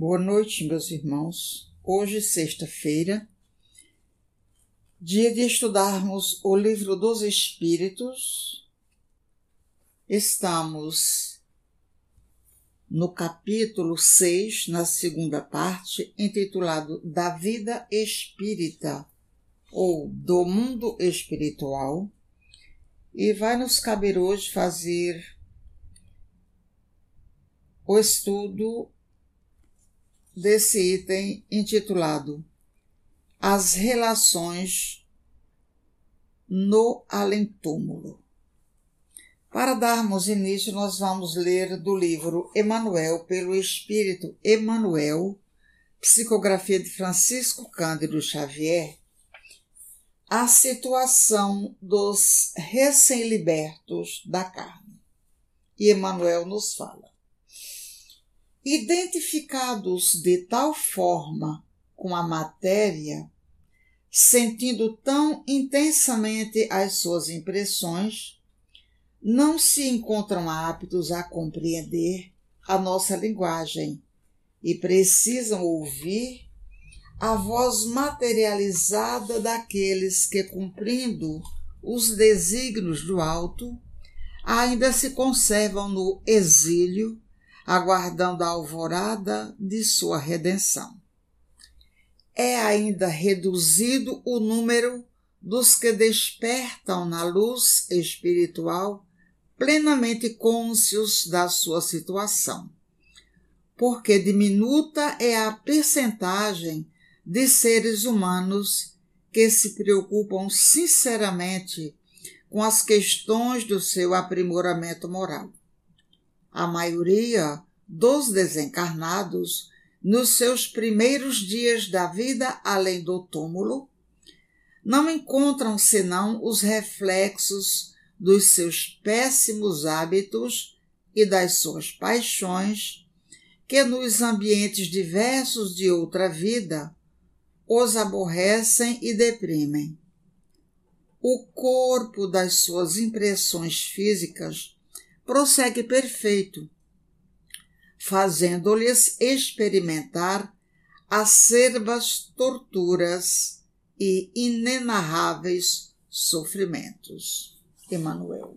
Boa noite, meus irmãos. Hoje, sexta-feira, dia de estudarmos o Livro dos Espíritos. Estamos no capítulo 6, na segunda parte, intitulado Da Vida Espírita ou Do Mundo Espiritual, e vai nos caber hoje fazer o estudo desse item intitulado As Relações no Além-Túmulo. Para darmos início, nós vamos ler do livro Emanuel pelo Espírito Emanuel, psicografia de Francisco Cândido Xavier, a situação dos recém-libertos da carne. E Emanuel nos fala: identificados de tal forma com a matéria, sentindo tão intensamente as suas impressões, não se encontram aptos a compreender a nossa linguagem e precisam ouvir a voz materializada daqueles que, cumprindo os desígnios do alto, ainda se conservam no exílio aguardando a alvorada de sua redenção. É ainda reduzido o número dos que despertam na luz espiritual plenamente cônscios da sua situação, porque diminuta é a percentagem de seres humanos que se preocupam sinceramente com as questões do seu aprimoramento moral a maioria dos desencarnados, nos seus primeiros dias da vida além do túmulo, não encontram senão os reflexos dos seus péssimos hábitos e das suas paixões, que nos ambientes diversos de outra vida os aborrecem e deprimem. O corpo das suas impressões físicas prossegue perfeito, fazendo-lhes experimentar acerbas torturas e inenarráveis sofrimentos. Emmanuel.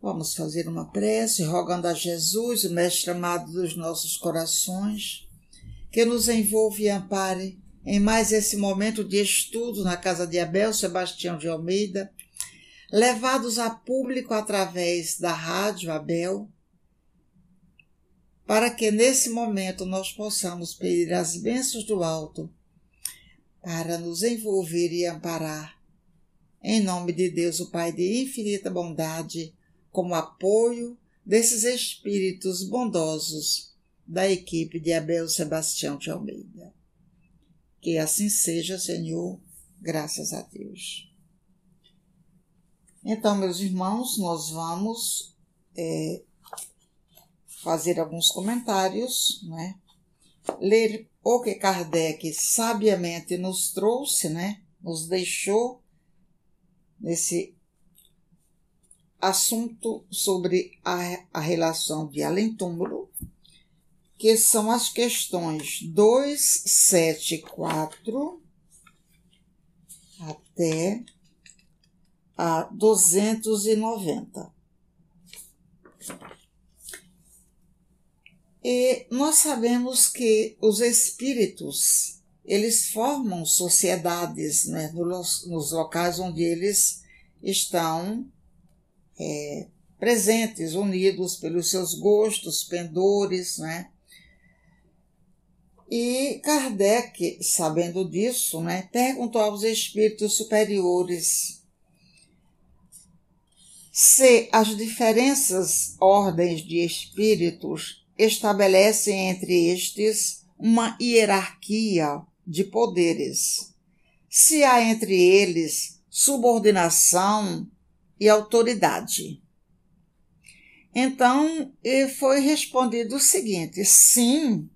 Vamos fazer uma prece rogando a Jesus, o mestre amado dos nossos corações, que nos envolve e ampare em mais esse momento de estudo na casa de Abel Sebastião de Almeida levados a público através da Rádio Abel, para que nesse momento nós possamos pedir as bênçãos do alto para nos envolver e amparar. Em nome de Deus, o Pai de infinita bondade, como apoio desses espíritos bondosos da equipe de Abel Sebastião de Almeida. Que assim seja, Senhor, graças a Deus. Então, meus irmãos, nós vamos é, fazer alguns comentários, né? ler o que Kardec sabiamente nos trouxe, né? nos deixou nesse assunto sobre a, a relação de além-túmulo, que são as questões 2, 7, 4 até a 290. E nós sabemos que os espíritos eles formam sociedades né, nos, locais onde eles estão é, presentes, unidos pelos seus gostos, pendores, né? E Kardec, sabendo disso, né, perguntou aos espíritos superiores se as diferentes ordens de espíritos estabelecem entre estes uma hierarquia de poderes, se há entre eles subordinação e autoridade. Então, foi respondido o seguinte: sim,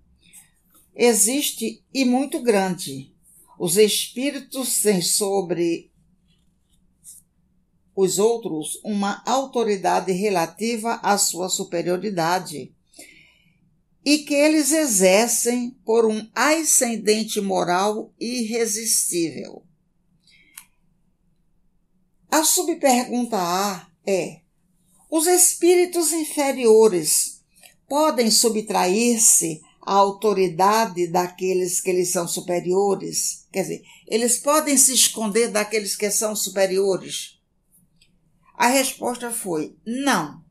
existe e muito grande. Os espíritos têm sobre os outros uma autoridade relativa à sua superioridade. e que eles exercem por um ascendente moral irresistível. A subpergunta A é: os espíritos inferiores podem subtrair-se à autoridade daqueles que lhes são superiores? Quer dizer, eles podem se esconder daqueles que são superiores? A resposta foi: não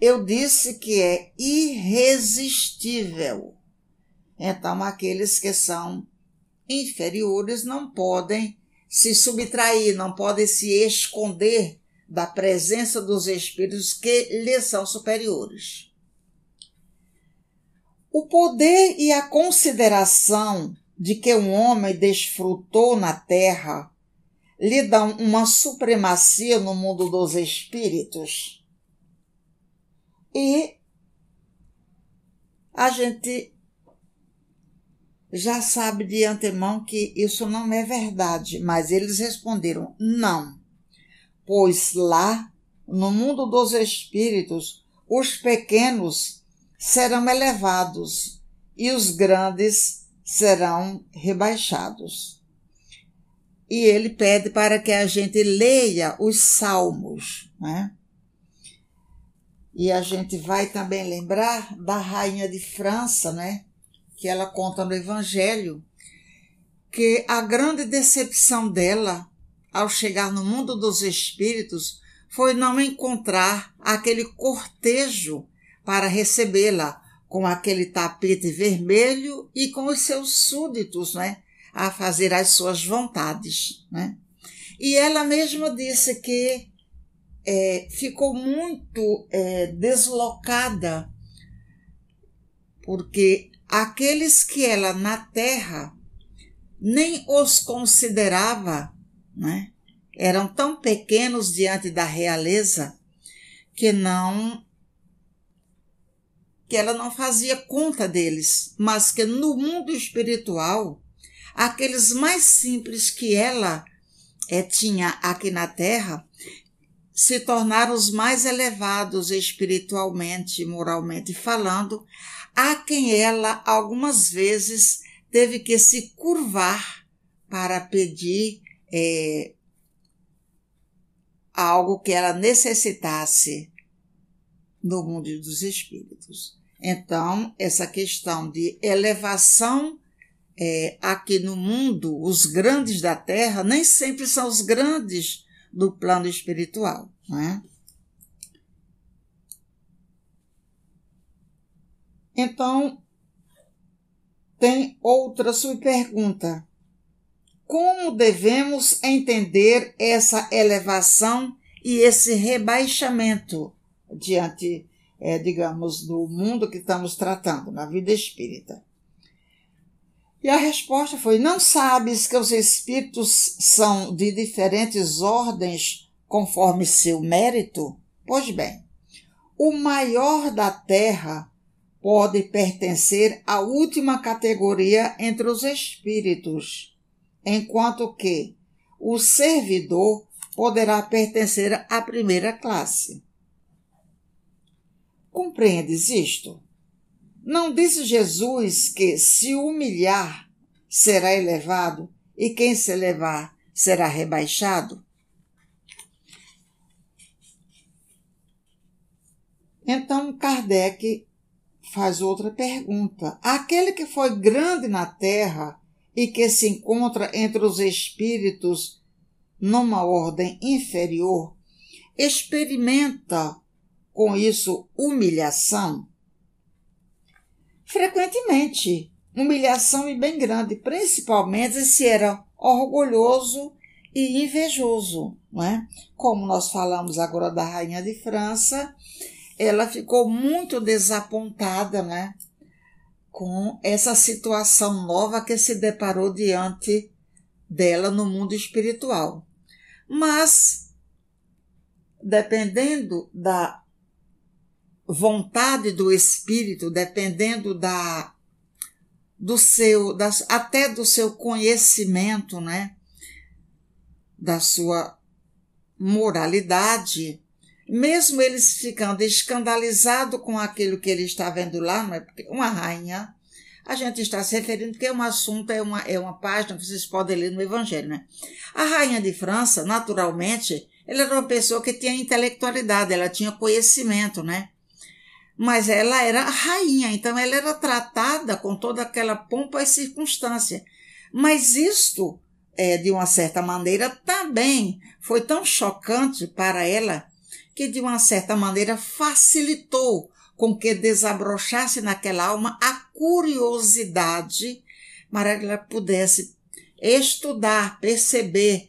eu disse que é irresistível. Então, aqueles que são inferiores não podem se subtrair, não podem se esconder da presença dos espíritos que lhes são superiores. O poder e a consideração de que um homem desfrutou na terra lhe dão uma supremacia no mundo dos espíritos e a gente já sabe de antemão que isso não é verdade, mas eles responderam não, pois lá, no mundo dos espíritos, os pequenos serão elevados e os grandes serão rebaixados. E ele pede para que a gente leia os salmos, né? E a gente vai também lembrar da rainha de França, né? Que ela conta no Evangelho que a grande decepção dela ao chegar no mundo dos espíritos foi não encontrar aquele cortejo para recebê-la com aquele tapete vermelho e com os seus súditos, né, a fazer as suas vontades, né? E ela mesma disse que é, ficou muito é, deslocada, porque aqueles que ela na terra nem os considerava, né? eram tão pequenos diante da realeza que não que ela não fazia conta deles, mas que no mundo espiritual, aqueles mais simples que ela é, tinha aqui na Terra, se tornar os mais elevados espiritualmente moralmente falando, a quem ela algumas vezes teve que se curvar para pedir é, algo que ela necessitasse no mundo dos espíritos. Então, essa questão de elevação é, aqui no mundo, os grandes da Terra, nem sempre são os grandes do plano espiritual. Né? Então, tem outra subpergunta. Como devemos entender essa elevação e esse rebaixamento diante, é, digamos, do mundo que estamos tratando, na vida espírita? E a resposta foi: Não sabes que os espíritos são de diferentes ordens conforme seu mérito? Pois bem, o maior da terra pode pertencer à última categoria entre os espíritos, enquanto que o servidor poderá pertencer à primeira classe. Compreendes isto? Não disse Jesus que se humilhar será elevado e quem se elevar será rebaixado? Então Kardec faz outra pergunta. Aquele que foi grande na terra e que se encontra entre os espíritos numa ordem inferior, experimenta com isso humilhação? Frequentemente humilhação e bem grande, principalmente se era orgulhoso e invejoso, não é? Como nós falamos agora da rainha de França, ela ficou muito desapontada, né? Com essa situação nova que se deparou diante dela no mundo espiritual. Mas, dependendo da vontade do espírito, dependendo da do seu, das, até do seu conhecimento, né? Da sua moralidade, mesmo eles ficando escandalizados com aquilo que ele está vendo lá, não é? Porque uma rainha, a gente está se referindo porque é um assunto, é uma, é uma página que vocês podem ler no Evangelho, né? A rainha de França, naturalmente, ela era uma pessoa que tinha intelectualidade, ela tinha conhecimento, né? Mas ela era rainha, então ela era tratada com toda aquela pompa e circunstância. Mas isto, é, de uma certa maneira, também foi tão chocante para ela que de uma certa maneira facilitou com que desabrochasse naquela alma a curiosidade para que ela pudesse estudar, perceber.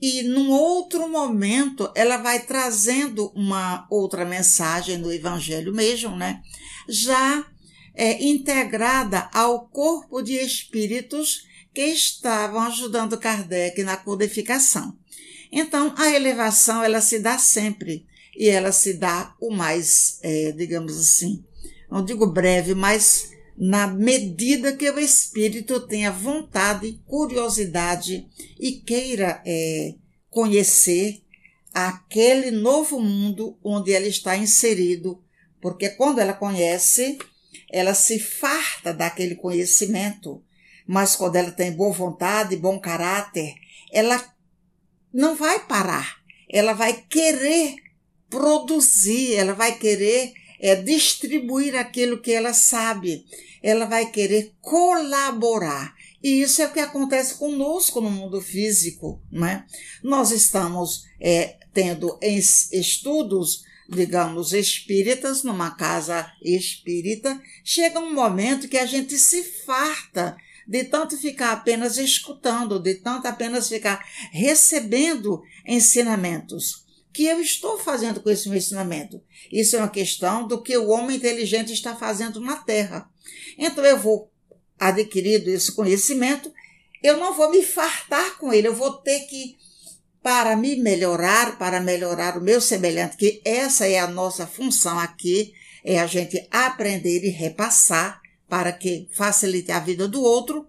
E num outro momento ela vai trazendo uma outra mensagem do Evangelho mesmo, né? Já é, integrada ao corpo de espíritos que estavam ajudando Kardec na codificação. Então, a elevação ela se dá sempre e ela se dá o mais, é, digamos assim, não digo breve, mas na medida que o espírito tenha vontade, curiosidade e queira é, conhecer aquele novo mundo onde ela está inserido, porque quando ela conhece, ela se farta daquele conhecimento, mas quando ela tem boa vontade, bom caráter, ela não vai parar, ela vai querer produzir, ela vai querer é, distribuir aquilo que ela sabe, ela vai querer colaborar. E isso é o que acontece conosco no mundo físico, não é? Nós estamos é, tendo estudos, digamos, espíritas, numa casa espírita, chega um momento que a gente se farta de tanto ficar apenas escutando, de tanto apenas ficar recebendo ensinamentos que eu estou fazendo com esse meu ensinamento? Isso é uma questão do que o homem inteligente está fazendo na Terra. Então eu vou adquirido esse conhecimento, eu não vou me fartar com ele, eu vou ter que para me melhorar, para melhorar o meu semelhante, que essa é a nossa função aqui, é a gente aprender e repassar para que facilite a vida do outro.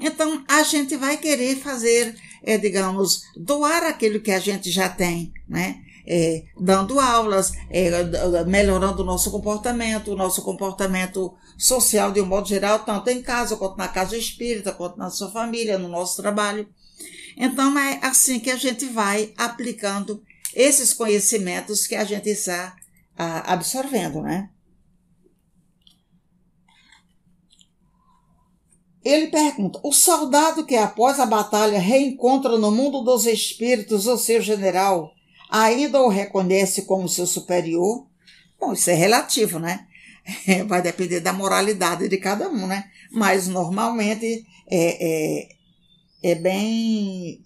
Então, a gente vai querer fazer, é, digamos, doar aquilo que a gente já tem, né? É, dando aulas, é, melhorando o nosso comportamento, o nosso comportamento social de um modo geral, tanto em casa, quanto na casa espírita, quanto na sua família, no nosso trabalho. Então é assim que a gente vai aplicando esses conhecimentos que a gente está ah, absorvendo, né? Ele pergunta: o soldado que após a batalha reencontra no mundo dos espíritos o seu general ainda o reconhece como seu superior, bom, isso é relativo, né? Vai depender da moralidade de cada um, né? Mas normalmente é, é, é bem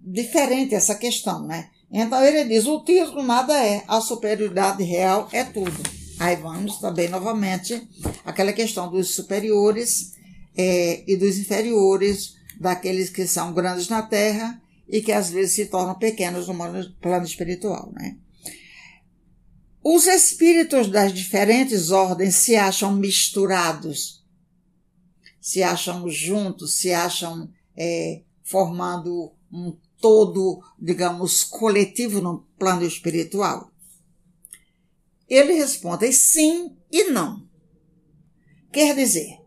diferente essa questão, né? Então ele diz: o título nada é, a superioridade real é tudo. Aí vamos também novamente aquela questão dos superiores é, e dos inferiores, daqueles que são grandes na terra e que às vezes se tornam pequenos no plano espiritual, né? Os espíritos das diferentes ordens se acham misturados, se acham juntos, se acham é, formando um todo, digamos, coletivo no plano espiritual? Ele responde sim e não. Quer dizer,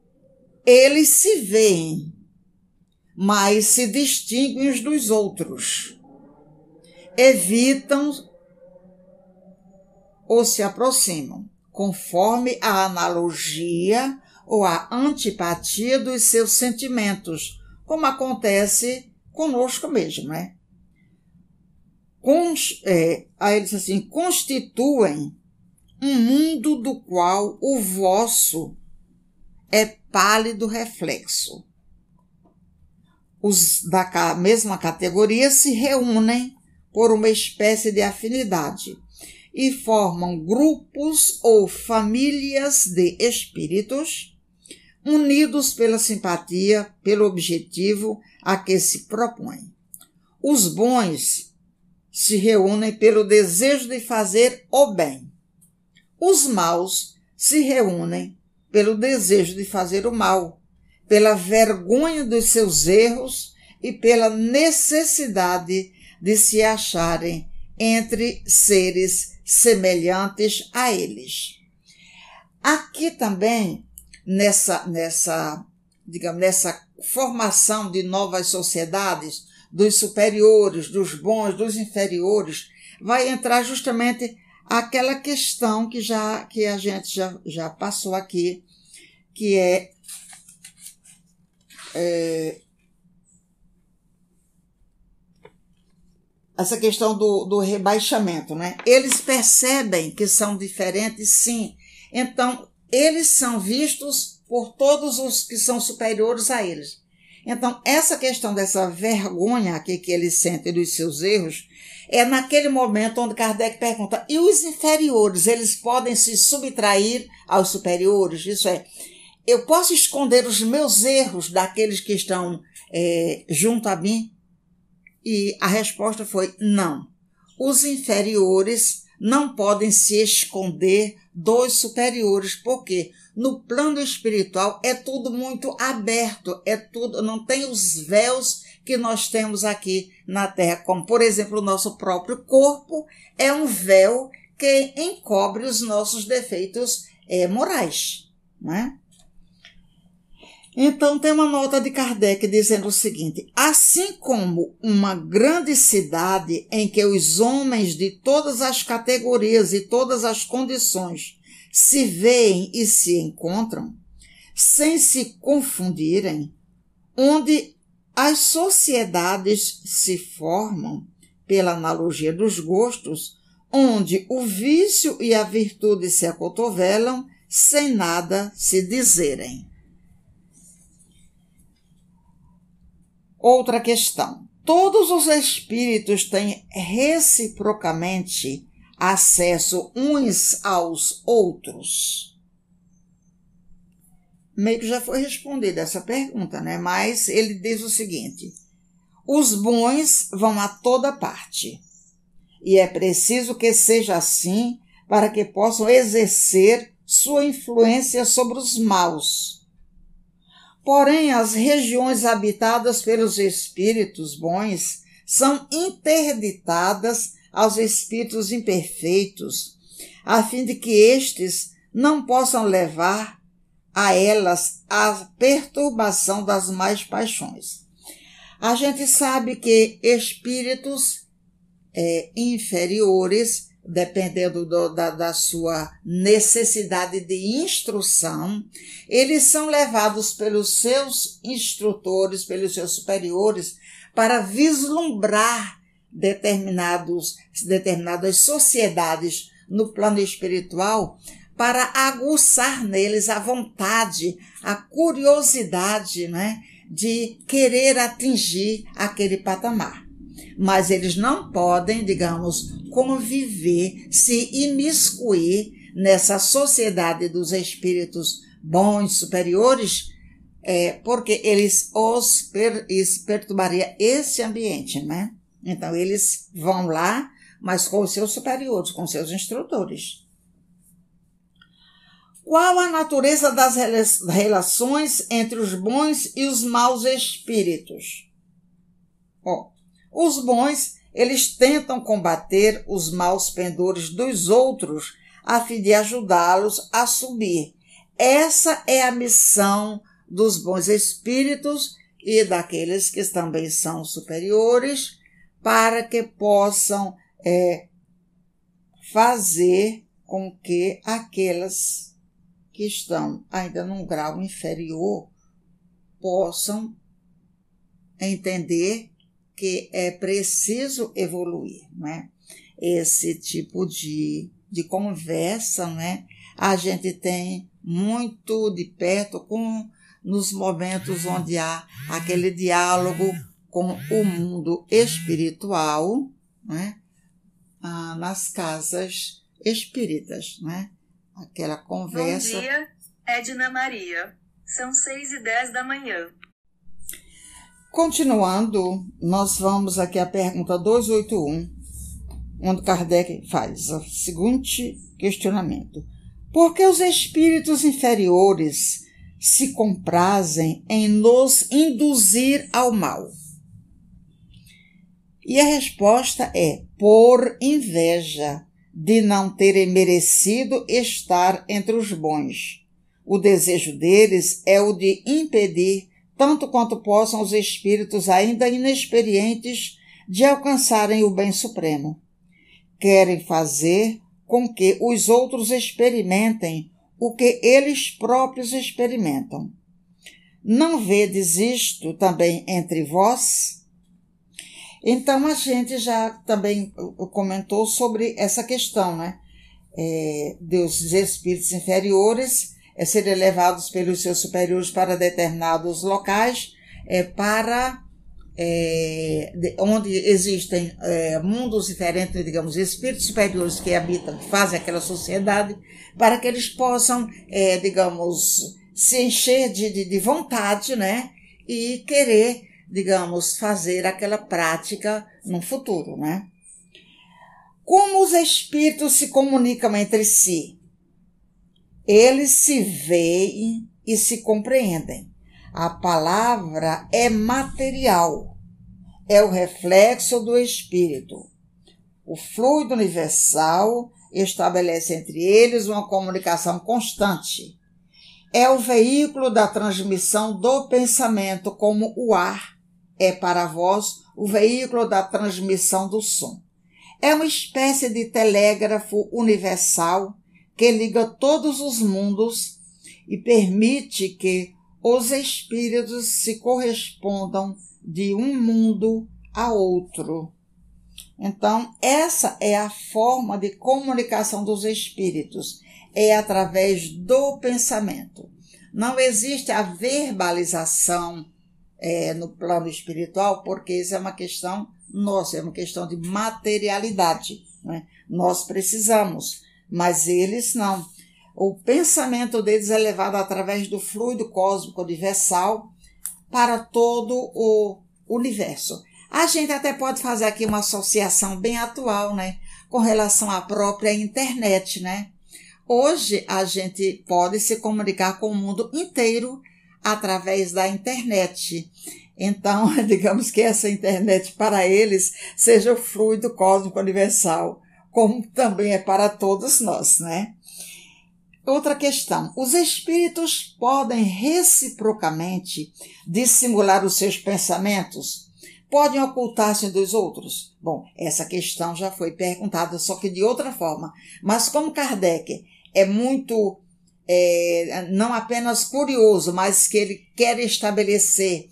eles se veem mas se distinguem uns dos outros. Evitam ou se aproximam, conforme a analogia ou a antipatia dos seus sentimentos, como acontece conosco mesmo, né? Cons, é, aí ele diz assim, constituem um mundo do qual o vosso é pálido reflexo os da mesma categoria se reúnem por uma espécie de afinidade e formam grupos ou famílias de espíritos unidos pela simpatia, pelo objetivo a que se propõem. Os bons se reúnem pelo desejo de fazer o bem. Os maus se reúnem pelo desejo de fazer o mal, pela vergonha dos seus erros e pela necessidade de se acharem entre seres semelhantes a eles. Aqui também, nessa, nessa, digamos, nessa formação de novas sociedades, dos superiores, dos bons, dos inferiores, vai entrar justamente aquela questão que já que a gente já, já passou aqui, que é, é essa questão do, do rebaixamento, né? Eles percebem que são diferentes, sim. Então, eles são vistos por todos os que são superiores a eles. Então, essa questão dessa vergonha aqui que eles sentem dos seus erros é naquele momento onde Kardec pergunta: e os inferiores, eles podem se subtrair aos superiores? Isso é, eu posso esconder os meus erros daqueles que estão é, junto a mim? E a resposta foi: não. Os inferiores não podem se esconder dos superiores, porque no plano espiritual é tudo muito aberto, é tudo, não tem os véus que nós temos aqui na Terra, como por exemplo o nosso próprio corpo é um véu que encobre os nossos defeitos é, morais, né? Então tem uma nota de Kardec dizendo o seguinte: assim como uma grande cidade em que os homens de todas as categorias e todas as condições se veem e se encontram, sem se confundirem, onde as sociedades se formam pela analogia dos gostos, onde o vício e a virtude se acotovelam sem nada se dizerem. Outra questão. Todos os espíritos têm reciprocamente acesso uns aos outros? Meio que já foi respondida essa pergunta, né? Mas ele diz o seguinte: os bons vão a toda parte. E é preciso que seja assim para que possam exercer sua influência sobre os maus. Porém, as regiões habitadas pelos espíritos bons são interditadas aos espíritos imperfeitos, a fim de que estes não possam levar a elas a perturbação das mais paixões. A gente sabe que espíritos é, inferiores, dependendo do, da, da sua necessidade de instrução, eles são levados pelos seus instrutores, pelos seus superiores, para vislumbrar determinados, determinadas sociedades no plano espiritual para aguçar neles a vontade, a curiosidade, né, de querer atingir aquele patamar. Mas eles não podem, digamos, conviver, se imiscuir nessa sociedade dos espíritos bons, superiores, é, porque eles os per, perturbaria esse ambiente, né? Então, eles vão lá, mas com os seus superiores, com seus instrutores. Qual a natureza das relações entre os bons e os maus espíritos? Ó, os bons, eles tentam combater os maus pendores dos outros a fim de ajudá-los a subir. Essa é a missão dos bons espíritos e daqueles que também são superiores para que possam é, fazer com que aquelas que estão ainda num grau inferior possam entender que é preciso evoluir, né? Esse tipo de, de conversa, né? A gente tem muito de perto com nos momentos onde há aquele diálogo com o mundo espiritual né, ah, nas casas espíritas. Né? Aquela conversa. Bom dia, Edna Maria. São seis e dez da manhã. Continuando, nós vamos aqui à pergunta 281, onde Kardec faz o seguinte questionamento: Por que os espíritos inferiores se comprazem em nos induzir ao mal? E a resposta é por inveja de não terem merecido estar entre os bons. O desejo deles é o de impedir, tanto quanto possam os espíritos ainda inexperientes, de alcançarem o bem supremo. Querem fazer com que os outros experimentem o que eles próprios experimentam. Não vedes isto também entre vós? Então a gente já também comentou sobre essa questão, né? É, dos espíritos inferiores é, serem levados pelos seus superiores para determinados locais, é, para é, de, onde existem é, mundos diferentes, digamos, espíritos superiores que habitam, que fazem aquela sociedade, para que eles possam, é, digamos, se encher de, de, de vontade, né? E querer, digamos, fazer aquela prática no futuro, né? Como os espíritos se comunicam entre si? Eles se veem e se compreendem. A palavra é material, é o reflexo do espírito. O fluido universal estabelece entre eles uma comunicação constante. É o veículo da transmissão do pensamento, como o ar é para a voz o veículo da transmissão do som. É uma espécie de telégrafo universal que liga todos os mundos e permite que os espíritos se correspondam de um mundo a outro. Então, essa é a forma de comunicação dos espíritos, é através do pensamento. Não existe a verbalização é, no plano espiritual, porque isso é uma questão nossa, é uma questão de materialidade. Né? Nós precisamos, mas eles não. O pensamento deles é levado através do fluido cósmico universal para todo o universo. A gente até pode fazer aqui uma associação bem atual, né? Com relação à própria internet, né? Hoje a gente pode se comunicar com o mundo inteiro através da internet. Então, digamos que essa internet para eles seja o fluido cósmico universal, como também é para todos nós, né? Outra questão: os espíritos podem reciprocamente dissimular os seus pensamentos? Podem ocultar-se dos outros? Bom, essa questão já foi perguntada, só que de outra forma. Mas como Kardec é muito, é, não apenas curioso, mas que ele quer estabelecer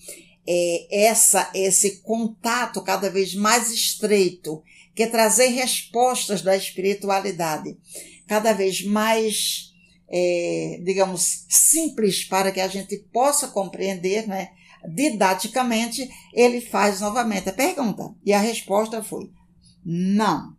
é, essa, esse contato cada vez mais estreito, que é trazer respostas da espiritualidade cada vez mais é, digamos, simples para que a gente possa compreender, né? Didaticamente, ele faz novamente a pergunta. E a resposta foi: não.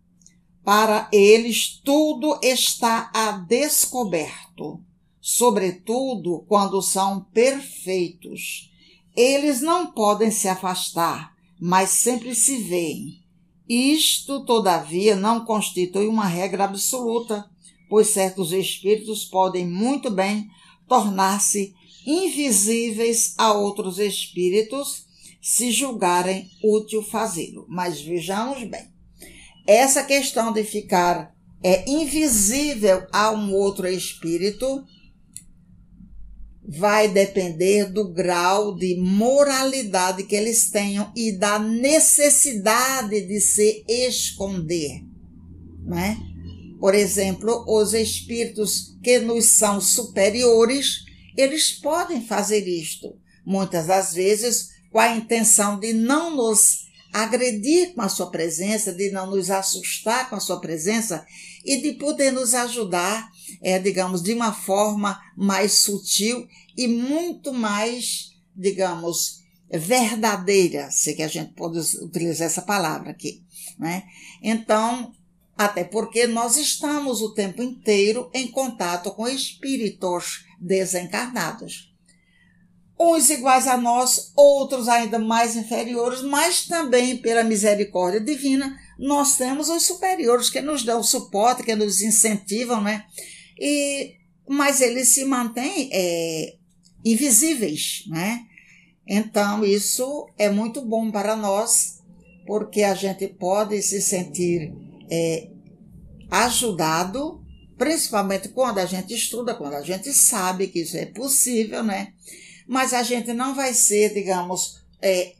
Para eles, tudo está a descoberto, sobretudo quando são perfeitos. Eles não podem se afastar, mas sempre se veem. Isto, todavia, não constitui uma regra absoluta, pois certos espíritos podem muito bem tornar-se invisíveis a outros espíritos se julgarem útil fazê-lo. Mas vejamos bem, essa questão de ficar é invisível a um outro espírito vai depender do grau de moralidade que eles tenham e da necessidade de se esconder, né? Por exemplo, os espíritos que nos são superiores, eles podem fazer isto, muitas das vezes com a intenção de não nos agredir com a sua presença, de não nos assustar com a sua presença e de poder nos ajudar, é, digamos, de uma forma mais sutil e muito mais, digamos, verdadeira, se que a gente pode utilizar essa palavra aqui, né? Então, até porque nós estamos o tempo inteiro em contato com espíritos desencarnados. Uns iguais a nós, outros ainda mais inferiores, mas também pela misericórdia divina, nós temos os superiores que nos dão suporte, que nos incentivam, né? E, mas eles se mantêm é, invisíveis, né? Então, isso é muito bom para nós porque a gente pode se sentir é, ajudado, principalmente quando a gente estuda, quando a gente sabe que isso é possível, né? Mas a gente não vai ser, digamos, é,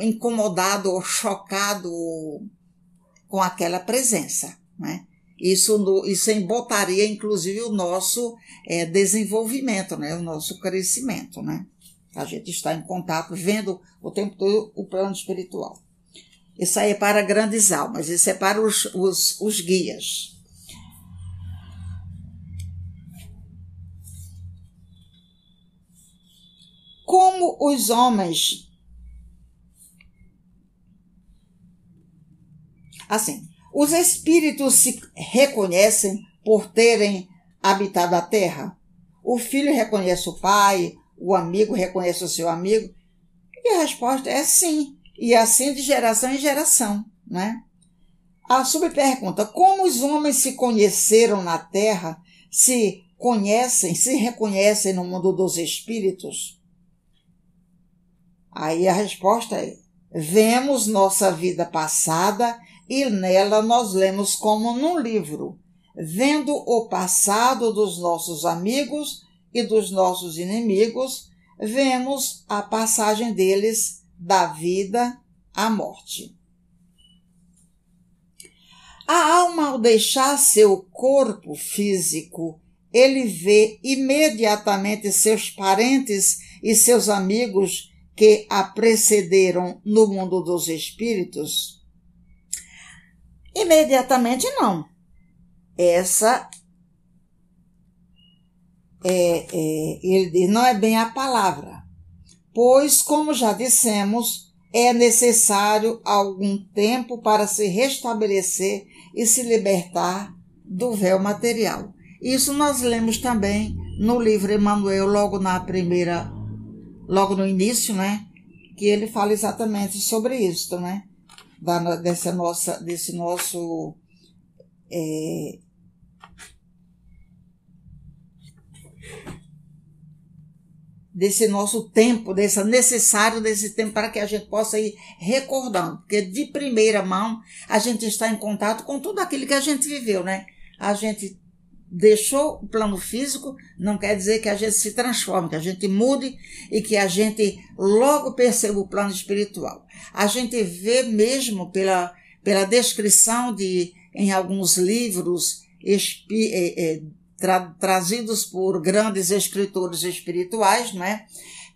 incomodado ou chocado com aquela presença, né? Isso, isso embotaria, inclusive, o nosso é, desenvolvimento, né? o nosso crescimento. Né? A gente está em contato, vendo o tempo todo o plano espiritual. Isso aí é para grandes almas, isso é para os, os, os guias. Como os homens. Assim, os espíritos se reconhecem por terem habitado a terra. O filho reconhece o pai, o amigo reconhece o seu amigo. E a resposta é sim, e assim de geração em geração, né? A subpergunta: como os homens se conheceram na terra, se conhecem, se reconhecem no mundo dos espíritos? Aí a resposta é: vemos nossa vida passada e nela nós lemos como num livro, vendo o passado dos nossos amigos e dos nossos inimigos, vemos a passagem deles da vida à morte. A alma, ao deixar seu corpo físico, ele vê imediatamente seus parentes e seus amigos que a precederam no mundo dos espíritos Imediatamente não. Essa é, é, ele não é bem a palavra, pois, como já dissemos, é necessário algum tempo para se restabelecer e se libertar do véu material. Isso nós lemos também no livro Emmanuel, logo na primeira, logo no início, né? Que ele fala exatamente sobre isso, né? Dessa nossa, desse nosso é, desse nosso tempo, desse necessário desse tempo para que a gente possa ir recordando, porque de primeira mão a gente está em contato com tudo aquilo que a gente viveu, né? A gente deixou o plano físico, não quer dizer que a gente se transforme, que a gente mude e que a gente logo perceba o plano espiritual. A gente vê mesmo pela, pela descrição de em alguns livros espi, é, é, tra, trazidos por grandes escritores espirituais, não é?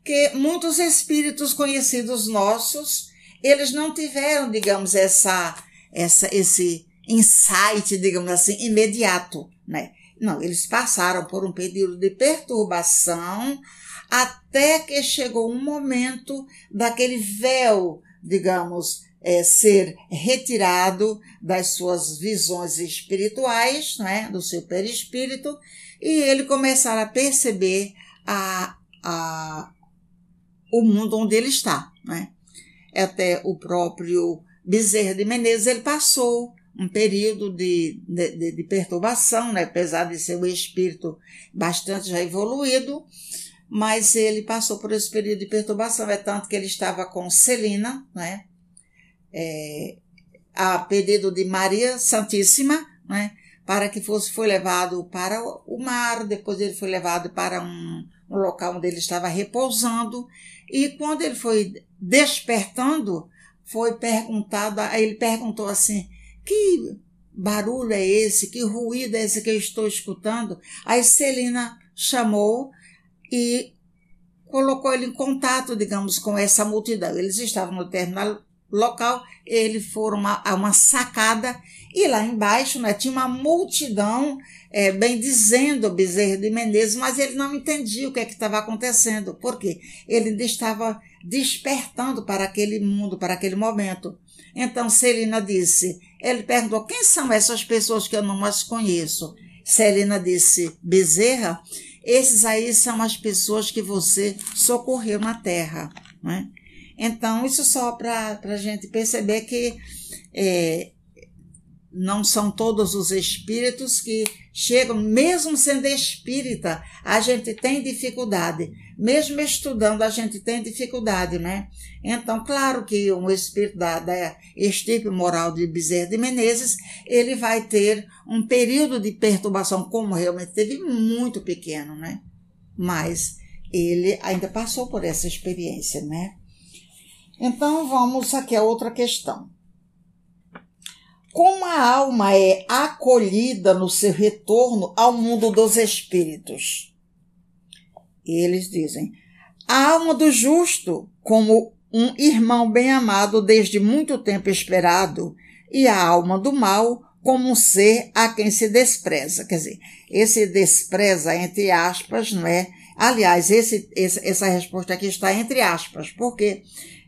que muitos espíritos conhecidos nossos, eles não tiveram, digamos, essa, essa, esse insight, digamos assim, imediato, né? Não, eles passaram por um período de perturbação até que chegou um momento daquele véu, digamos, é, ser retirado das suas visões espirituais, né, do seu perispírito, e ele começar a perceber a, a, o mundo onde ele está. Né? Até o próprio Bezerra de Menezes ele passou um período de, de, de, perturbação, né? apesar de ser um espírito bastante já evoluído, mas ele passou por esse período de perturbação, é tanto que ele estava com Celina, né? É, a pedido de Maria Santíssima, né? para que fosse foi levado para o mar, depois ele foi levado para um, um local onde ele estava repousando, e quando ele foi despertando, foi perguntado, ele perguntou assim, que barulho é esse? Que ruído é esse que eu estou escutando? Aí Celina chamou e colocou ele em contato, digamos, com essa multidão. Eles estavam no terminal local, eles foram a uma sacada e lá embaixo né, tinha uma multidão é, bem dizendo Bezerra de Menezes, mas ele não entendia o que é estava acontecendo. Por quê? Ele ainda estava despertando para aquele mundo, para aquele momento. Então Celina disse, ele perguntou, quem são essas pessoas que eu não as conheço? Celina disse, Bezerra, esses aí são as pessoas que você socorreu na terra. Né? Então, isso só para a gente perceber que é, não são todos os espíritos que chegam, mesmo sendo espírita, a gente tem dificuldade. Mesmo estudando, a gente tem dificuldade, né? Então, claro que um espírito da, da estipe moral de Bezerra de Menezes, ele vai ter um período de perturbação, como realmente teve, muito pequeno, né? Mas ele ainda passou por essa experiência, né? Então, vamos aqui a outra questão. Como a alma é acolhida no seu retorno ao mundo dos espíritos? Eles dizem: a alma do justo, como um irmão bem amado desde muito tempo esperado, e a alma do mal, como um ser a quem se despreza. Quer dizer, esse despreza, entre aspas, não é? Aliás, esse, esse, essa resposta aqui está entre aspas, porque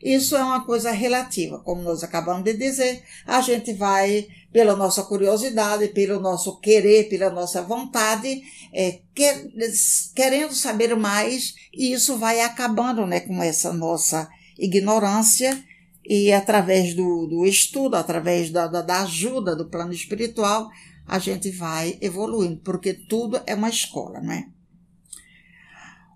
isso é uma coisa relativa, como nós acabamos de dizer. A gente vai, pela nossa curiosidade, pelo nosso querer, pela nossa vontade, é, quer, querendo saber mais, e isso vai acabando né, com essa nossa ignorância. E através do, do estudo, através da, da, da ajuda do plano espiritual, a gente vai evoluindo, porque tudo é uma escola, né?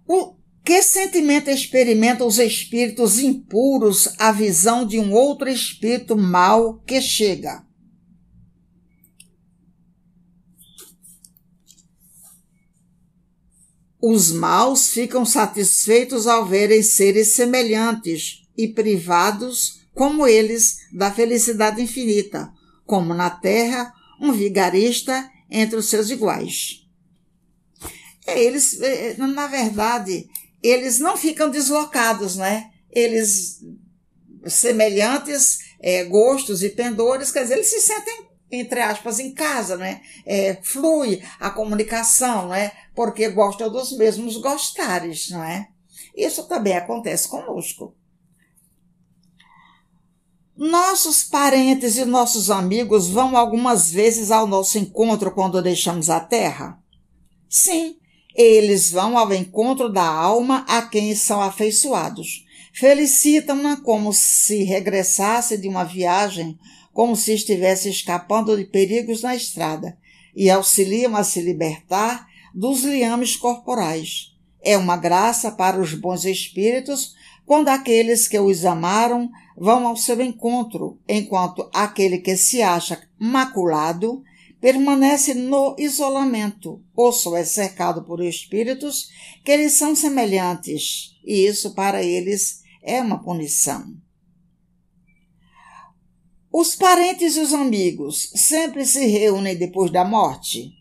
O, que sentimento experimentam os espíritos impuros à visão de um outro espírito mau que chega? Os maus ficam satisfeitos ao verem seres semelhantes e privados como eles da felicidade infinita, como na terra um vigarista entre os seus iguais. É, eles, é, na verdade, eles não ficam deslocados, né? Eles, semelhantes é, gostos e pendores, quer dizer, eles se sentem, entre aspas, em casa, né? É, flui a comunicação, né? Porque gostam dos mesmos gostares, não é? Isso também acontece conosco. Nossos parentes e nossos amigos vão algumas vezes ao nosso encontro quando deixamos a Terra? Sim, eles vão ao encontro da alma a quem são afeiçoados. Felicitam-na como se regressasse de uma viagem, como se estivesse escapando de perigos na estrada, e auxiliam a se libertar dos liames corporais. É uma graça para os bons espíritos quando aqueles que os amaram vão ao seu encontro, enquanto aquele que se acha maculado permanece no isolamento ou só é cercado por espíritos que lhes são semelhantes, e isso para eles é uma punição. Os parentes e os amigos sempre se reúnem depois da morte.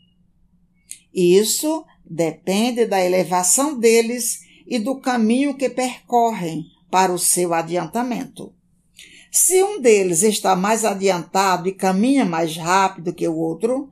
Isso depende da elevação deles e do caminho que percorrem para o seu adiantamento. Se um deles está mais adiantado e caminha mais rápido que o outro,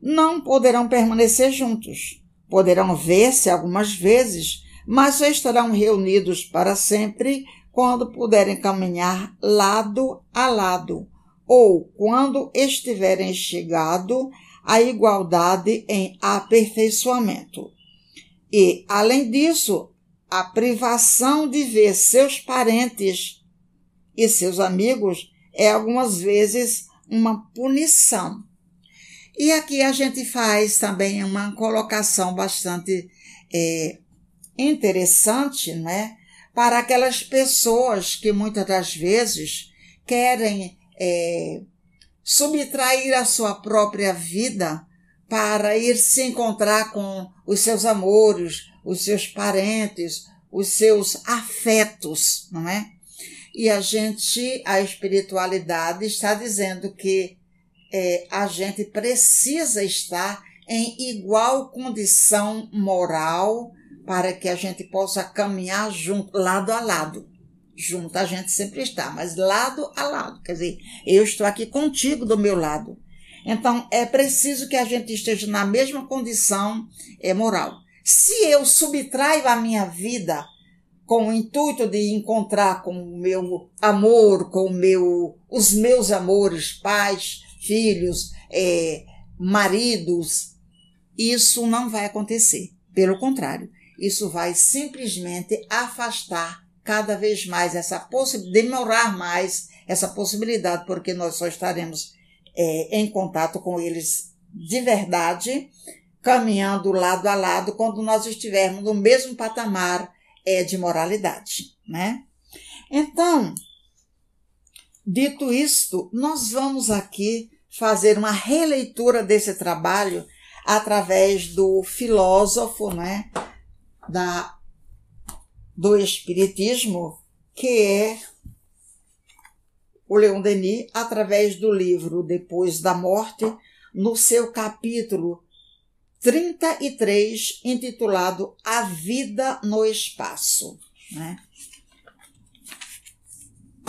não poderão permanecer juntos. Poderão ver-se algumas vezes, mas só estarão reunidos para sempre quando puderem caminhar lado a lado, ou quando estiverem chegado à igualdade em aperfeiçoamento. E, além disso, a privação de ver seus parentes e seus amigos é algumas vezes uma punição. E aqui a gente faz também uma colocação bastante é, interessante, né? Para aquelas pessoas que muitas das vezes querem é, subtrair a sua própria vida para ir se encontrar com os seus amores, os seus parentes, os seus afetos, não é? E a gente, a espiritualidade está dizendo que é, a gente precisa estar em igual condição moral para que a gente possa caminhar junto, lado a lado. Junto a gente sempre está, mas lado a lado. Quer dizer, eu estou aqui contigo do meu lado. Então, é preciso que a gente esteja na mesma condição é, moral. Se eu subtraio a minha vida com o intuito de encontrar com o meu amor, com o meu, os meus amores, pais, filhos, é, maridos, isso não vai acontecer. Pelo contrário, isso vai simplesmente afastar cada vez mais essa possibilidade, demorar mais essa possibilidade, porque nós só estaremos é, em contato com eles de verdade, caminhando lado a lado quando nós estivermos no mesmo patamar é, de moralidade, né? Então, dito isto, nós vamos aqui fazer uma releitura desse trabalho através do filósofo, né, da do espiritismo, que é o Leon Denis, através do livro Depois da Morte, no seu capítulo 33, intitulado A Vida no Espaço. Né?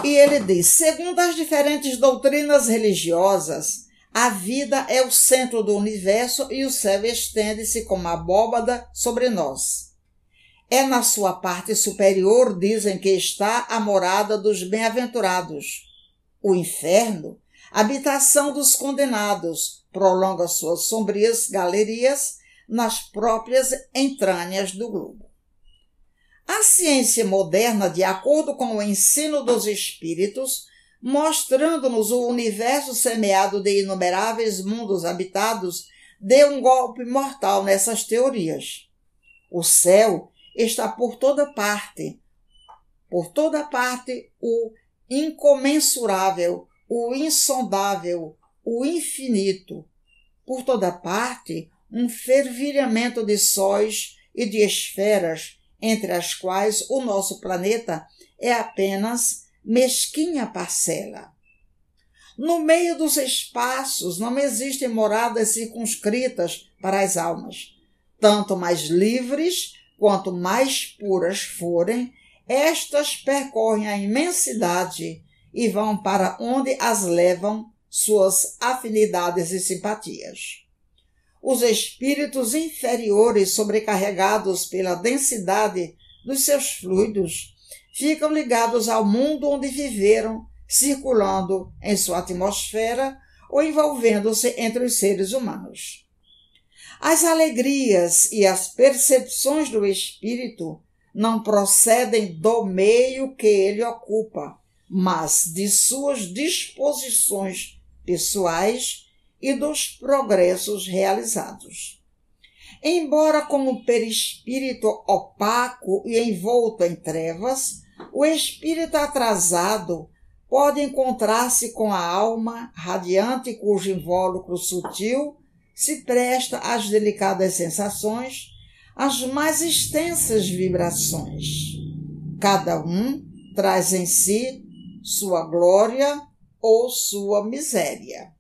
E ele diz: segundo as diferentes doutrinas religiosas, a vida é o centro do universo e o céu estende-se como abóbada sobre nós. É na sua parte superior, dizem que está a morada dos bem-aventurados. O inferno, habitação dos condenados, prolonga suas sombrias galerias nas próprias entranhas do globo. A ciência moderna, de acordo com o ensino dos espíritos, mostrando-nos o universo semeado de inumeráveis mundos habitados, deu um golpe mortal nessas teorias. O céu está por toda parte, por toda parte o incomensurável, o insondável, o infinito. Por toda parte, um fervilhamento de sóis e de esferas, entre as quais o nosso planeta é apenas mesquinha parcela. No meio dos espaços não existem moradas circunscritas para as almas. Tanto mais livres quanto mais puras forem, estas percorrem a imensidade e vão para onde as levam suas afinidades e simpatias. Os espíritos inferiores, sobrecarregados pela densidade dos seus fluidos, ficam ligados ao mundo onde viveram, circulando em sua atmosfera ou envolvendo-se entre os seres humanos. As alegrias e as percepções do espírito não procedem do meio que ele ocupa, mas de suas disposições pessoais e dos progressos realizados. Embora como perispírito opaco e envolto em trevas, o espírito atrasado pode encontrar-se com a alma radiante cujo invólucro sutil se presta às delicadas sensações, às mais extensas vibrações. Cada um traz em si sua glória ou sua miséria.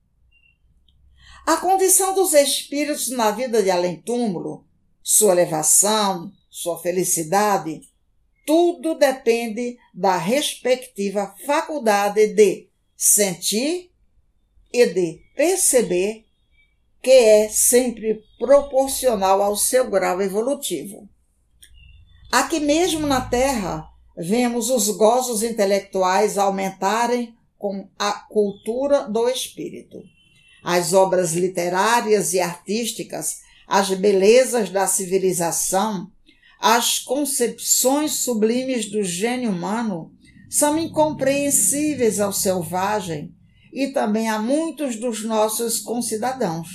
A condição dos espíritos na vida de além-túmulo, sua elevação, sua felicidade, tudo depende da respectiva faculdade de sentir e de perceber, que é sempre proporcional ao seu grau evolutivo. Aqui mesmo na Terra, vemos os gozos intelectuais aumentarem com a cultura do espírito. As obras literárias e artísticas, as belezas da civilização, as concepções sublimes do gênio humano são incompreensíveis ao selvagem e também a muitos dos nossos concidadãos.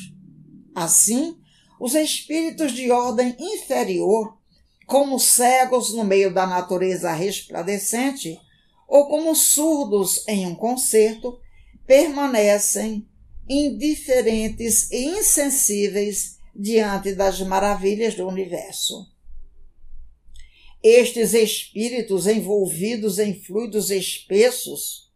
Assim, os espíritos de ordem inferior, como cegos no meio da natureza resplandecente, ou como surdos em um concerto, permanecem indiferentes e insensíveis diante das maravilhas do universo. Estes espíritos envolvidos em fluidos espessos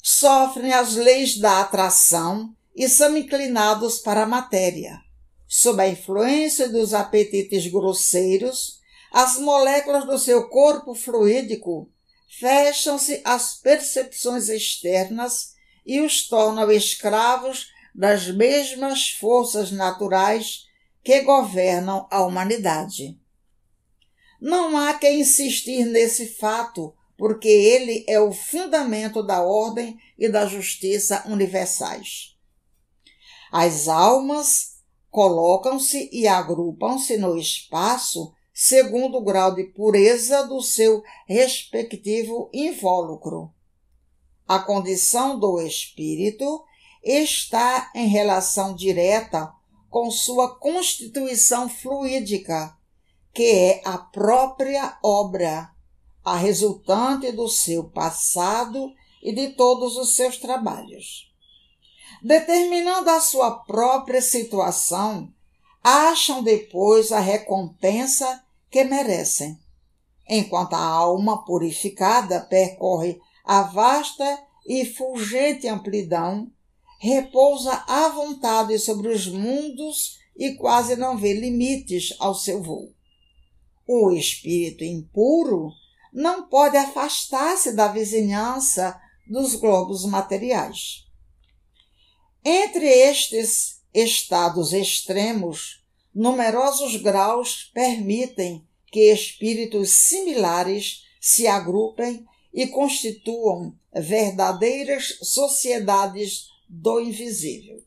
sofrem as leis da atração e são inclinados para a matéria. Sob a influência dos apetites grosseiros, as moléculas do seu corpo fluídico fecham-se às percepções externas e os tornam escravos das mesmas forças naturais que governam a humanidade. Não há que insistir nesse fato, porque ele é o fundamento da ordem e da justiça universais. As almas colocam-se e agrupam-se no espaço segundo o grau de pureza do seu respectivo invólucro. A condição do espírito está em relação direta com sua constituição fluídica, que é a própria obra, a resultante do seu passado e de todos os seus trabalhos. Determinando a sua própria situação, acham depois a recompensa que merecem, enquanto a alma purificada percorre a vasta e fulgente amplidão repousa à vontade sobre os mundos e quase não vê limites ao seu voo. O espírito impuro não pode afastar-se da vizinhança dos globos materiais. Entre estes estados extremos, numerosos graus permitem que espíritos similares se agrupem e constituam verdadeiras sociedades do invisível.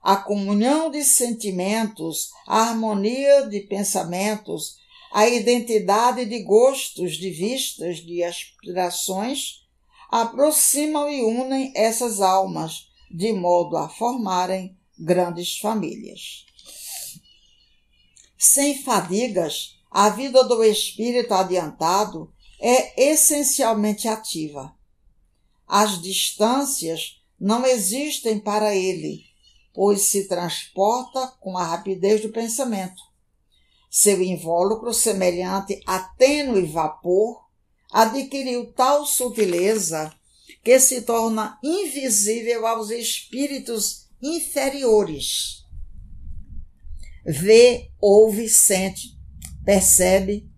A comunhão de sentimentos, a harmonia de pensamentos, a identidade de gostos, de vistas, de aspirações, aproximam e unem essas almas, de modo a formarem grandes famílias. Sem fadigas, a vida do espírito adiantado é essencialmente ativa. As distâncias não existem para ele, pois se transporta com a rapidez do pensamento. Seu invólucro, semelhante a tênue vapor, adquiriu tal sutileza que se torna invisível aos espíritos inferiores. Vê, ouve, sente, percebe,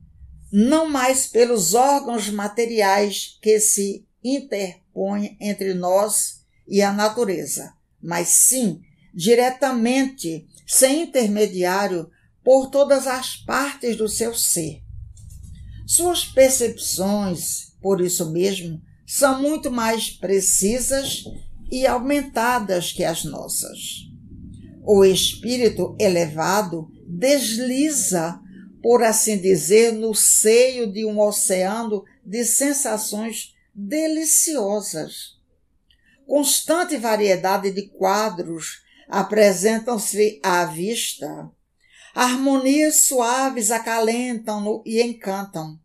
não mais pelos órgãos materiais que se interpõem entre nós e a natureza, mas sim diretamente, sem intermediário, por todas as partes do seu ser. Suas percepções, por isso mesmo, são muito mais precisas e aumentadas que as nossas. O espírito elevado desliza, por assim dizer, no seio de um oceano de sensações deliciosas constante variedade de quadros apresentam-se à vista. Harmonias suaves acalentam-no e encantam.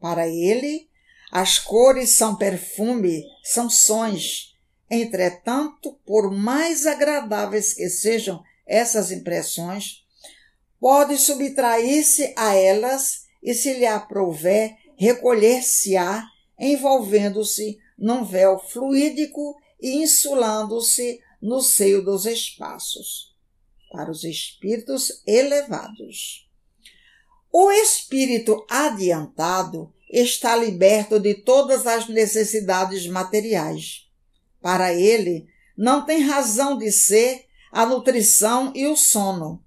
Para ele, as cores são perfume, são sons. Entretanto, por mais agradáveis que sejam essas impressões, pode subtrair-se a elas e, se lhe aprouver, recolher-se-á, envolvendo-se num véu fluídico e insulando-se no seio dos espaços, para os espíritos elevados. O espírito adiantado está liberto de todas as necessidades materiais. Para ele, não tem razão de ser a nutrição e o sono.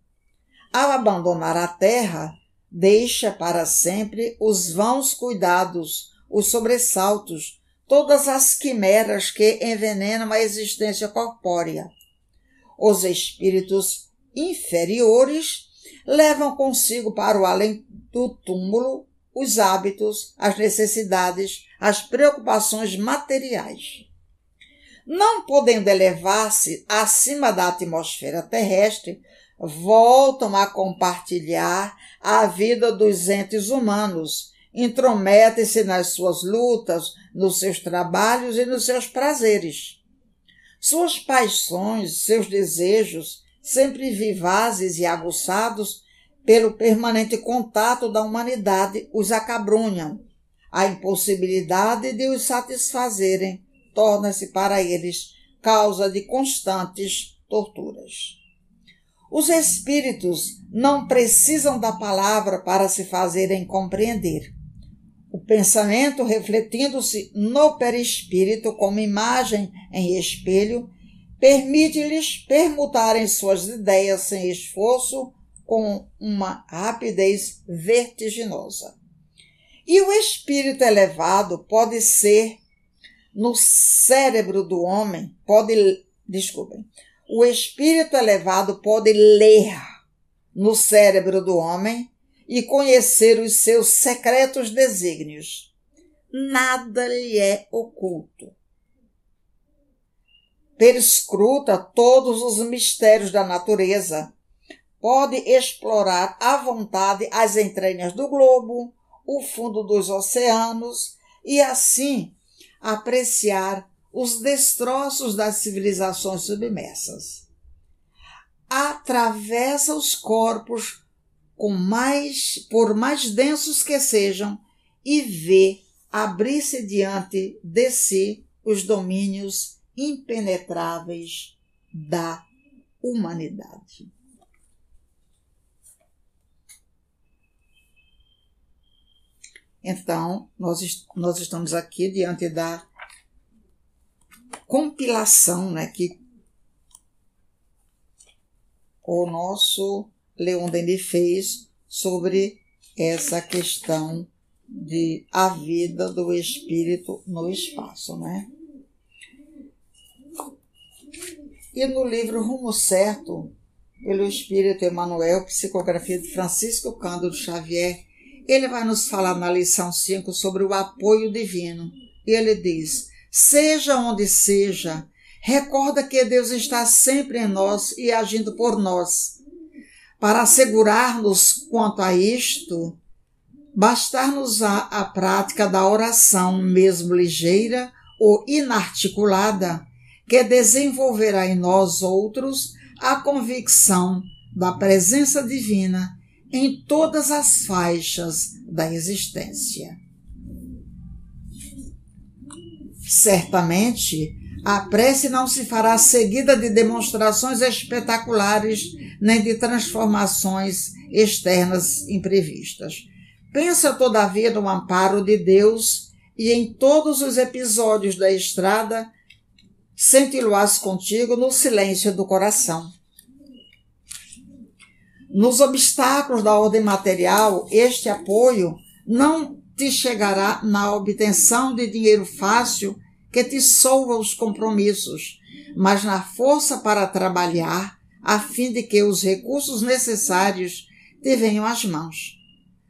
Ao abandonar a terra, deixa para sempre os vãos cuidados, os sobressaltos, todas as quimeras que envenenam a existência corpórea. Os espíritos inferiores levam consigo para o além do túmulo os hábitos, as necessidades, as preocupações materiais. Não podendo elevar-se acima da atmosfera terrestre, voltam a compartilhar a vida dos entes humanos intromete-se nas suas lutas, nos seus trabalhos e nos seus prazeres. Suas paixões, seus desejos, sempre vivazes e aguçados pelo permanente contato da humanidade, os acabrunham. A impossibilidade de os satisfazerem torna-se para eles causa de constantes torturas. Os espíritos não precisam da palavra para se fazerem compreender. O pensamento, refletindo-se no perispírito como imagem em espelho, permite-lhes permutarem suas ideias sem esforço com uma rapidez vertiginosa. E o espírito elevado pode ser no cérebro do homem, pode, desculpem, o espírito elevado pode ler no cérebro do homem e conhecer os seus secretos desígnios. Nada lhe é oculto. perscruta todos os mistérios da natureza, pode explorar à vontade as entranhas do globo, o fundo dos oceanos e assim apreciar os destroços das civilizações submersas. Atravessa os corpos com mais, por mais densos que sejam, e vê abrir-se diante de si os domínios impenetráveis da humanidade. Então, nós, nós estamos aqui diante da compilação né, que o nosso Leon Denis fez sobre essa questão de a vida do espírito no espaço, né? E no livro Rumo Certo, pelo Espírito Emmanuel, psicografia de Francisco Cândido Xavier, ele vai nos falar na lição 5 sobre o apoio divino. E ele diz: Seja onde seja, recorda que Deus está sempre em nós e agindo por nós. Para assegurar-nos quanto a isto, bastar-nos a, a prática da oração, mesmo ligeira ou inarticulada, que desenvolverá em nós outros a convicção da presença divina em todas as faixas da existência. Certamente, a prece não se fará seguida de demonstrações espetaculares nem de transformações externas imprevistas. Pensa, todavia, no amparo de Deus e em todos os episódios da estrada, senti-lo-ás contigo no silêncio do coração. Nos obstáculos da ordem material, este apoio não te chegará na obtenção de dinheiro fácil que te solva os compromissos, mas na força para trabalhar, a fim de que os recursos necessários te venham às mãos.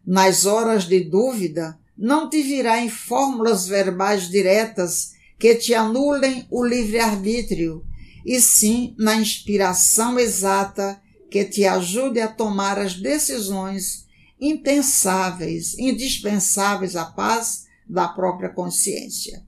Nas horas de dúvida, não te virá em fórmulas verbais diretas que te anulem o livre-arbítrio, e sim na inspiração exata que te ajude a tomar as decisões impensáveis, indispensáveis à paz da própria consciência.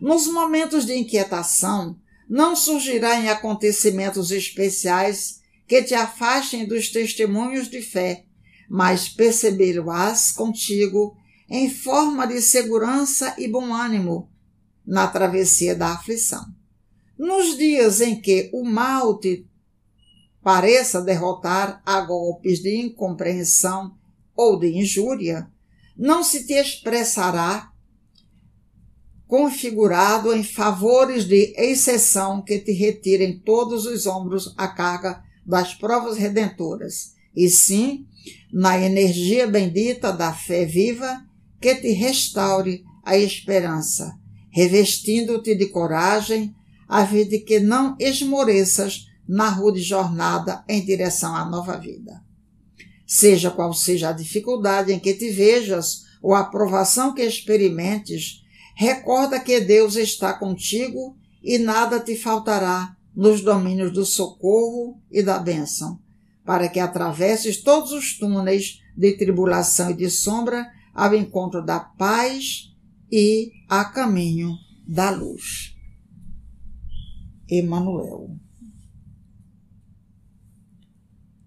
Nos momentos de inquietação, não surgirá em acontecimentos especiais que te afastem dos testemunhos de fé, mas perceber-o-ás contigo em forma de segurança e bom ânimo na travessia da aflição. Nos dias em que o mal te pareça derrotar a golpes de incompreensão ou de injúria, não se te expressará configurado em favores de exceção que te retirem todos os ombros a carga das provas redentoras, e sim na energia bendita da fé viva que te restaure a esperança, revestindo-te de coragem, a fim de que não esmoreças na rude jornada em direção à nova vida. Seja qual seja a dificuldade em que te vejas ou a provação que experimentes, recorda que Deus está contigo e nada te faltará nos domínios do socorro e da bênção, para que atravesses todos os túneis de tribulação e de sombra ao encontro da paz e a caminho da luz. Emanuel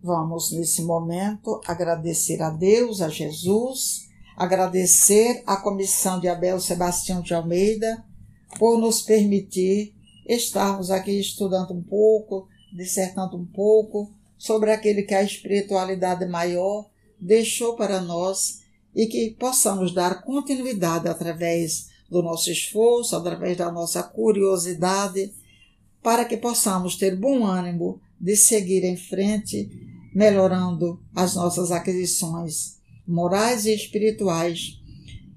Vamos, nesse momento, agradecer a Deus, a Jesus, agradecer à comissão de Abel Sebastião de Almeida por nos permitir estarmos aqui estudando um pouco, dissertando um pouco sobre aquele que a espiritualidade maior deixou para nós e que possamos dar continuidade através do nosso esforço, através da nossa curiosidade, para que possamos ter bom ânimo de seguir em frente melhorando as nossas aquisições morais e espirituais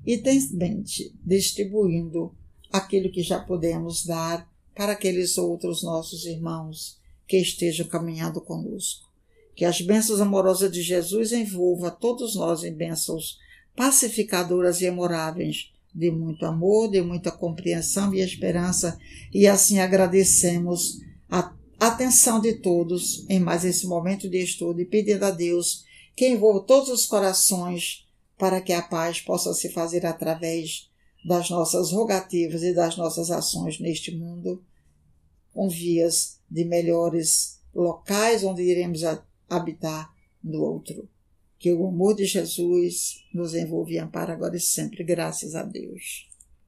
e também distribuindo aquilo que já podemos dar para aqueles outros nossos irmãos que estejam caminhando conosco. Que as bênçãos amorosas de Jesus envolva todos nós em bênçãos pacificadoras e memoráveis de muito amor, de muita compreensão e esperança, e assim agradecemos a atenção de todos em mais esse momento de estudo e pedindo a Deus que envolva todos os corações para que a paz possa se fazer através das nossas rogativas e das nossas ações neste mundo, com vias de melhores locais onde iremos habitar no outro. Que o amor de Jesus nos envolva e ampare agora e sempre, graças a Deus.